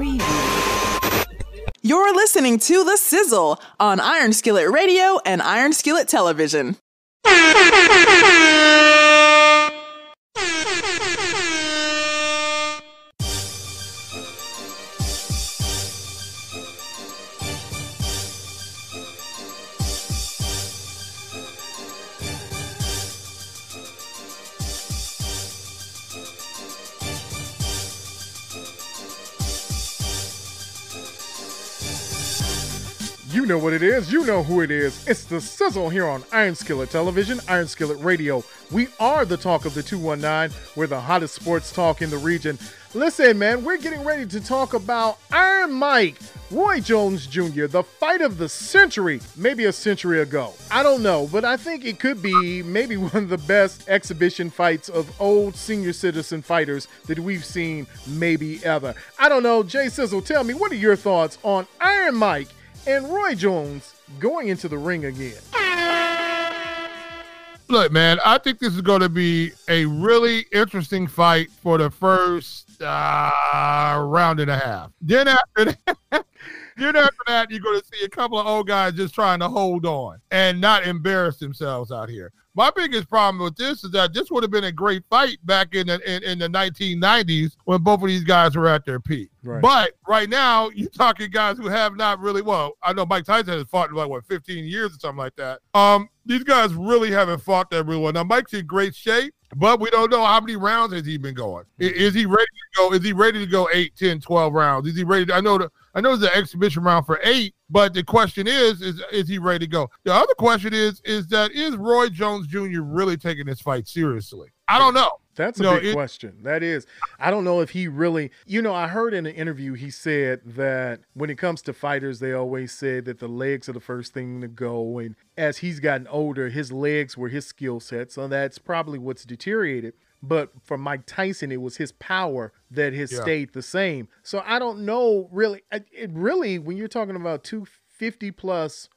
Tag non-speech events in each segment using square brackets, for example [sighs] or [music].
preview. You're listening to The Sizzle on Iron Skillet Radio and Iron Skillet Television. [laughs] You know what it is. You know who it is. It's the sizzle here on Iron Skillet Television, Iron Skillet Radio. We are the talk of the 219. We're the hottest sports talk in the region. Listen, man, we're getting ready to talk about Iron Mike, Roy Jones Jr., the fight of the century, maybe a century ago. I don't know, but I think it could be maybe [laughs] one of the best exhibition fights of old senior citizen fighters that we've seen maybe ever. I don't know. Jay Sizzle, tell me, what are your thoughts on Iron Mike? And Roy Jones going into the ring again. Look, man, I think this is going to be a really interesting fight for the first uh, round and a half. Then after that, [laughs] then after that, you're going to see a couple of old guys just trying to hold on and not embarrass themselves out here. My biggest problem with this is that this would have been a great fight back in the in, in the 1990s when both of these guys were at their peak. Right. But right now, you're talking guys who have not really. Well, I know Mike Tyson has fought in like what 15 years or something like that. Um, these guys really haven't fought that real well. Now Mike's in great shape, but we don't know how many rounds has he been going. Is he ready to go? Is he ready to go 8, 10, 12 rounds? Is he ready? To, I know the I know it's an exhibition round for eight, but the question is, is is he ready to go? The other question is, is that is Roy Jones Jr. really taking this fight seriously? I don't know. That's a big it, question. That is, I don't know if he really, you know, I heard in an interview he said that when it comes to fighters, they always say that the legs are the first thing to go. And as he's gotten older, his legs were his skill set. So that's probably what's deteriorated. But for Mike Tyson, it was his power that has yeah. stayed the same. So I don't know really. It really, when you're talking about 250 plus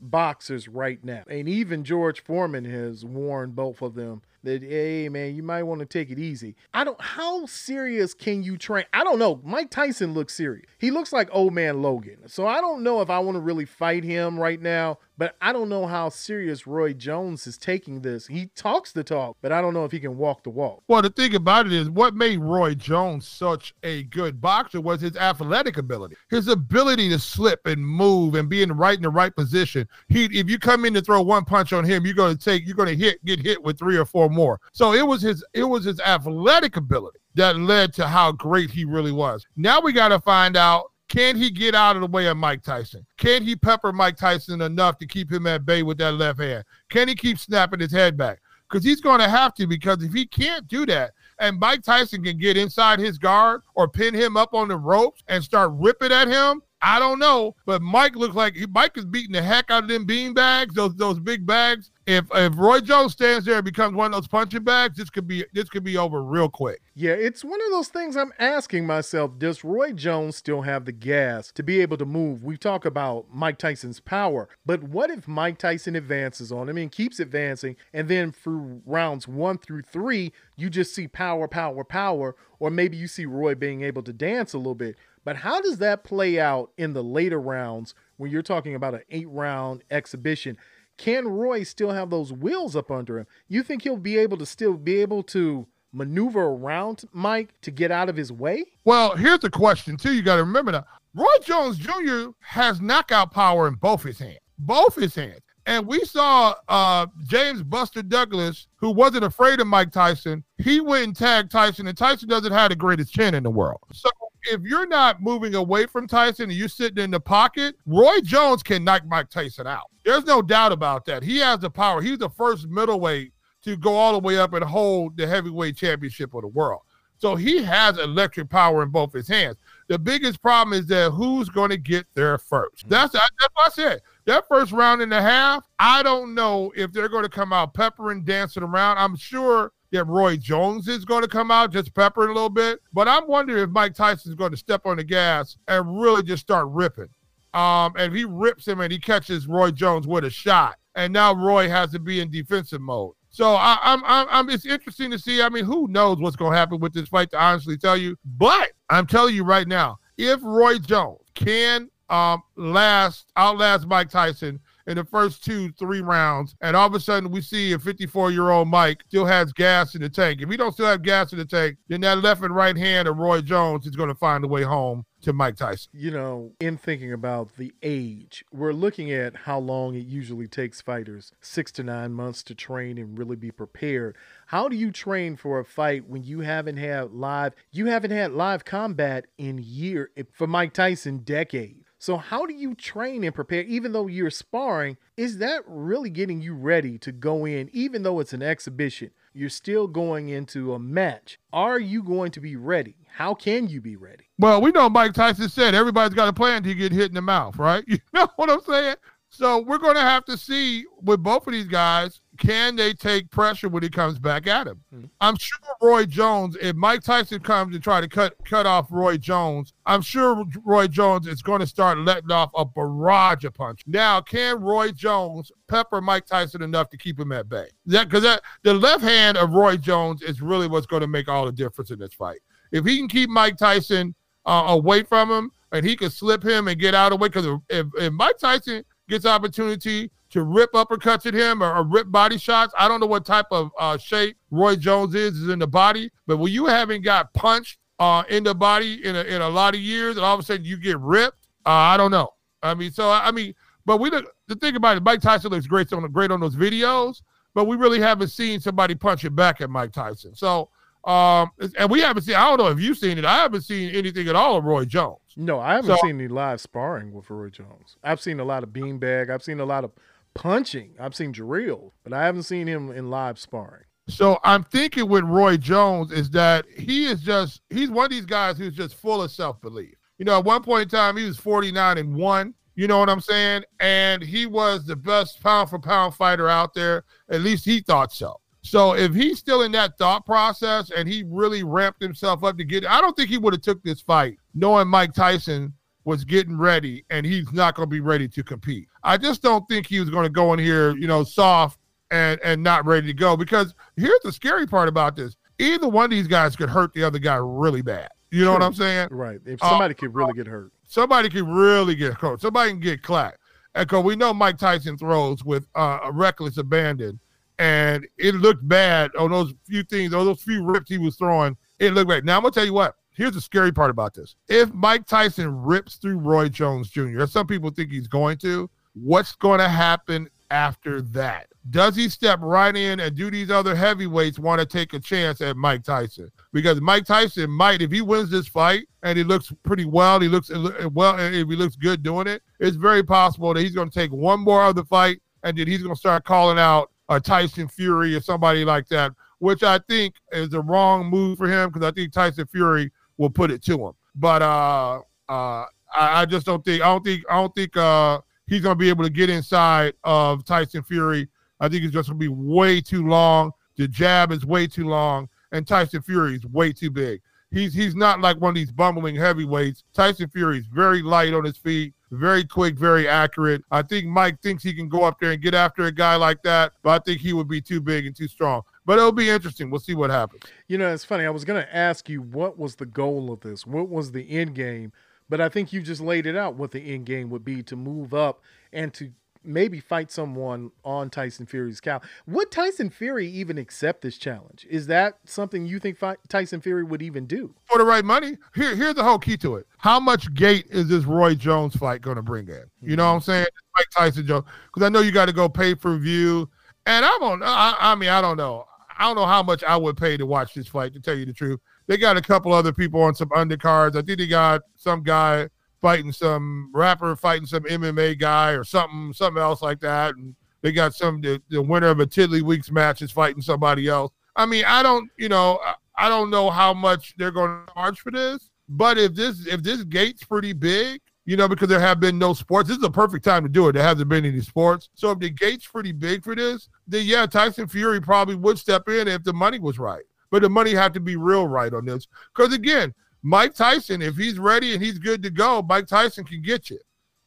boxers right now, and even George Foreman has worn both of them that hey man, you might want to take it easy. I don't how serious can you train? I don't know. Mike Tyson looks serious. He looks like old man Logan. So I don't know if I want to really fight him right now, but I don't know how serious Roy Jones is taking this. He talks the talk, but I don't know if he can walk the walk. Well, the thing about it is what made Roy Jones such a good boxer was his athletic ability. His ability to slip and move and be in the right in the right position. He if you come in to throw one punch on him, you're going to take you're going to hit get hit with three or four more. So it was his it was his athletic ability that led to how great he really was. Now we got to find out can he get out of the way of Mike Tyson? Can he pepper Mike Tyson enough to keep him at bay with that left hand? Can he keep snapping his head back? Because he's going to have to, because if he can't do that, and Mike Tyson can get inside his guard or pin him up on the ropes and start ripping at him, I don't know, but Mike looks like he, Mike is beating the heck out of them bean bags, those those big bags. If if Roy Jones stands there and becomes one of those punching bags, this could be this could be over real quick. Yeah, it's one of those things I'm asking myself, does Roy Jones still have the gas to be able to move? We talk about Mike Tyson's power, but what if Mike Tyson advances on him and keeps advancing and then through rounds 1 through 3, you just see power, power, power, or maybe you see Roy being able to dance a little bit. But how does that play out in the later rounds when you're talking about an eight round exhibition? Can Roy still have those wheels up under him? You think he'll be able to still be able to maneuver around Mike to get out of his way? Well, here's the question, too. You got to remember that Roy Jones Jr. has knockout power in both his hands, both his hands. And we saw uh, James Buster Douglas, who wasn't afraid of Mike Tyson. He went and tagged Tyson, and Tyson doesn't have the greatest chin in the world. So if you're not moving away from Tyson and you're sitting in the pocket, Roy Jones can knock Mike Tyson out. There's no doubt about that. He has the power. He's the first middleweight to go all the way up and hold the heavyweight championship of the world. So he has electric power in both his hands. The biggest problem is that who's going to get there first. Mm-hmm. That's that's what I said. That first round and a half, I don't know if they're going to come out peppering, dancing around. I'm sure that Roy Jones is going to come out just peppering a little bit. But I'm wondering if Mike Tyson is going to step on the gas and really just start ripping. Um, and he rips him and he catches Roy Jones with a shot. And now Roy has to be in defensive mode. So I, I'm, I'm, I'm, it's interesting to see. I mean, who knows what's going to happen with this fight? To honestly tell you, but I'm telling you right now, if Roy Jones can um, last outlast Mike Tyson in the first two, three rounds, and all of a sudden we see a 54 year old Mike still has gas in the tank. If he don't still have gas in the tank, then that left and right hand of Roy Jones is going to find a way home to Mike Tyson. You know, in thinking about the age, we're looking at how long it usually takes fighters six to nine months to train and really be prepared. How do you train for a fight when you haven't had live you haven't had live combat in year for Mike Tyson decades? So how do you train and prepare even though you're sparring? Is that really getting you ready to go in even though it's an exhibition? You're still going into a match. Are you going to be ready? How can you be ready? Well, we know Mike Tyson said everybody's got a plan to get hit in the mouth, right? [laughs] You know what I'm saying? So we're going to have to see with both of these guys, can they take pressure when he comes back at him? Mm-hmm. I'm sure Roy Jones, if Mike Tyson comes and try to cut cut off Roy Jones, I'm sure Roy Jones is going to start letting off a barrage of punch. Now, can Roy Jones pepper Mike Tyson enough to keep him at bay? That because that the left hand of Roy Jones is really what's going to make all the difference in this fight. If he can keep Mike Tyson uh, away from him and he can slip him and get out of the way, because if, if Mike Tyson gets opportunity to rip uppercuts at him or, or rip body shots. I don't know what type of uh, shape Roy Jones is, is in the body, but when you haven't got punched uh, in the body in a, in a lot of years and all of a sudden you get ripped, uh, I don't know. I mean, so I mean, but we look, the thing about it, Mike Tyson looks great on great on those videos, but we really haven't seen somebody punch it back at Mike Tyson. So um, and we haven't seen. I don't know if you've seen it. I haven't seen anything at all of Roy Jones. No, I haven't so, seen any live sparring with Roy Jones. I've seen a lot of beanbag. I've seen a lot of punching. I've seen drill, but I haven't seen him in live sparring. So I'm thinking with Roy Jones is that he is just he's one of these guys who's just full of self belief. You know, at one point in time he was 49 and one. You know what I'm saying? And he was the best pound for pound fighter out there. At least he thought so. So if he's still in that thought process and he really ramped himself up to get, I don't think he would have took this fight knowing Mike Tyson was getting ready and he's not going to be ready to compete. I just don't think he was going to go in here, you know, soft and and not ready to go because here's the scary part about this. Either one of these guys could hurt the other guy really bad. You know what I'm saying? Right. If somebody uh, could really get hurt. Somebody could really get hurt. Somebody can get clapped. And because we know Mike Tyson throws with uh, a reckless abandon and it looked bad on those few things, on those few rips he was throwing. It looked bad. Now I'm gonna tell you what. Here's the scary part about this. If Mike Tyson rips through Roy Jones Jr., some people think he's going to, what's going to happen after that? Does he step right in and do these other heavyweights want to take a chance at Mike Tyson? Because Mike Tyson might, if he wins this fight and he looks pretty well, he looks uh, uh, well, uh, if he looks good doing it, it's very possible that he's going to take one more other fight and then he's going to start calling out a Tyson Fury or somebody like that, which I think is the wrong move for him because I think Tyson Fury will put it to him. But uh, uh, I, I, just don't think I don't think I don't think uh, he's gonna be able to get inside of Tyson Fury. I think it's just gonna be way too long. The jab is way too long, and Tyson Fury is way too big. He's he's not like one of these bumbling heavyweights. Tyson Fury is very light on his feet very quick, very accurate. I think Mike thinks he can go up there and get after a guy like that, but I think he would be too big and too strong. But it'll be interesting. We'll see what happens. You know, it's funny. I was going to ask you what was the goal of this? What was the end game? But I think you just laid it out what the end game would be to move up and to maybe fight someone on Tyson Fury's cow. Would Tyson Fury even accept this challenge? Is that something you think Tyson Fury would even do? For the right money? Here, here's the whole key to it. How much gate is this Roy Jones fight going to bring in? You know what I'm saying? Mike Tyson Jones. Because I know you got to go pay per view. And I don't I, I mean, I don't know. I don't know how much I would pay to watch this fight, to tell you the truth. They got a couple other people on some undercards. I think they got some guy fighting some rapper, fighting some MMA guy or something, something else like that. And they got some the, the winner of a Tiddlywinks match is fighting somebody else. I mean, I don't, you know, I don't know how much they're going to charge for this, but if this if this gate's pretty big, you know, because there have been no sports, this is a perfect time to do it. There hasn't been any sports, so if the gate's pretty big for this, then yeah, Tyson Fury probably would step in if the money was right. But the money had to be real right on this, because again, Mike Tyson, if he's ready and he's good to go, Mike Tyson can get you.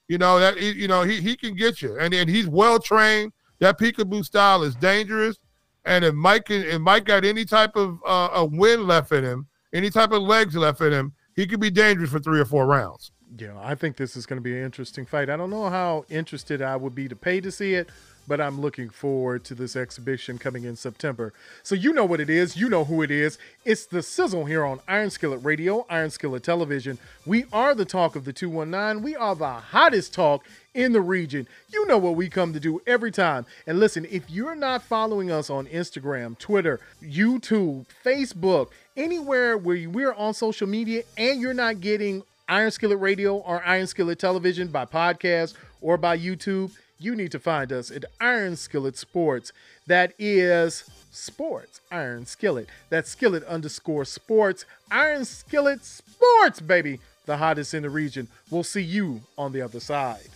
You know that you know he he can get you, and and he's well trained. That peekaboo style is dangerous, and if Mike can, if Mike got any type of uh, a win left in him, any type of legs left in him, he could be dangerous for three or four rounds. Yeah, I think this is going to be an interesting fight. I don't know how interested I would be to pay to see it, but I'm looking forward to this exhibition coming in September. So you know what it is, you know who it is. It's the sizzle here on Iron Skillet Radio, Iron Skillet Television. We are the talk of the 219. We are the hottest talk in the region. You know what we come to do every time. And listen, if you're not following us on Instagram, Twitter, YouTube, Facebook, anywhere where we're on social media and you're not getting Iron Skillet Radio or Iron Skillet Television by podcast or by YouTube, you need to find us at Iron Skillet Sports. That is sports, Iron Skillet. That's skillet underscore sports, Iron Skillet Sports, baby. The hottest in the region. We'll see you on the other side.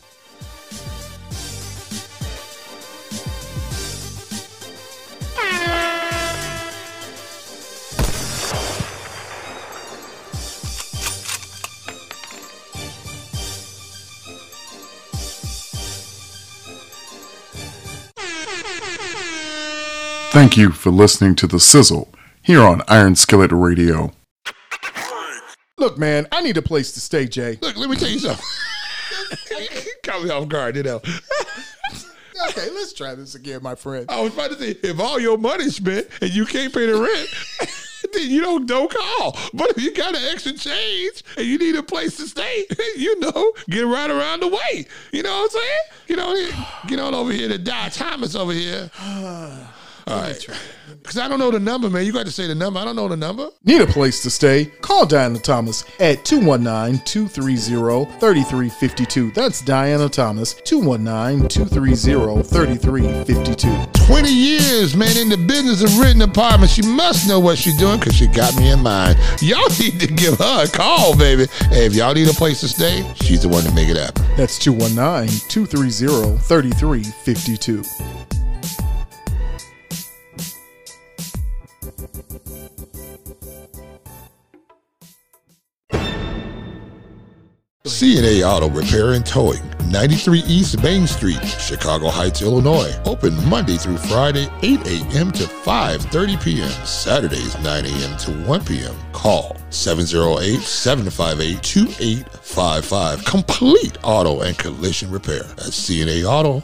Thank you for listening to The Sizzle here on Iron Skillet Radio. Look, man, I need a place to stay, Jay. Look, let me tell you something. [laughs] Caught me off guard, you know. [laughs] okay, let's try this again, my friend. I was about to say, if all your money's spent and you can't pay the rent, [laughs] then you don't don't call. But if you got an extra change and you need a place to stay, you know, get right around the way. You know what I'm saying? You know, get on over here to Dodge Thomas over here. [sighs] [sighs] [sighs] All right. Because I don't know the number, man. You got to say the number. I don't know the number. Need a place to stay? Call Diana Thomas at 219 230 3352. That's Diana Thomas, 219 230 3352. 20 years, man, in the business of renting apartments. She must know what she's doing because she got me in mind. Y'all need to give her a call, baby. Hey, if y'all need a place to stay, she's the one to make it happen. That's 219 230 3352. CNA Auto Repair and Towing, 93 East Main Street, Chicago Heights, Illinois. Open Monday through Friday, 8 a.m. to 5.30 p.m. Saturdays, 9 a.m. to 1 p.m. Call 708-758-2855. Complete auto and collision repair at CNA Auto.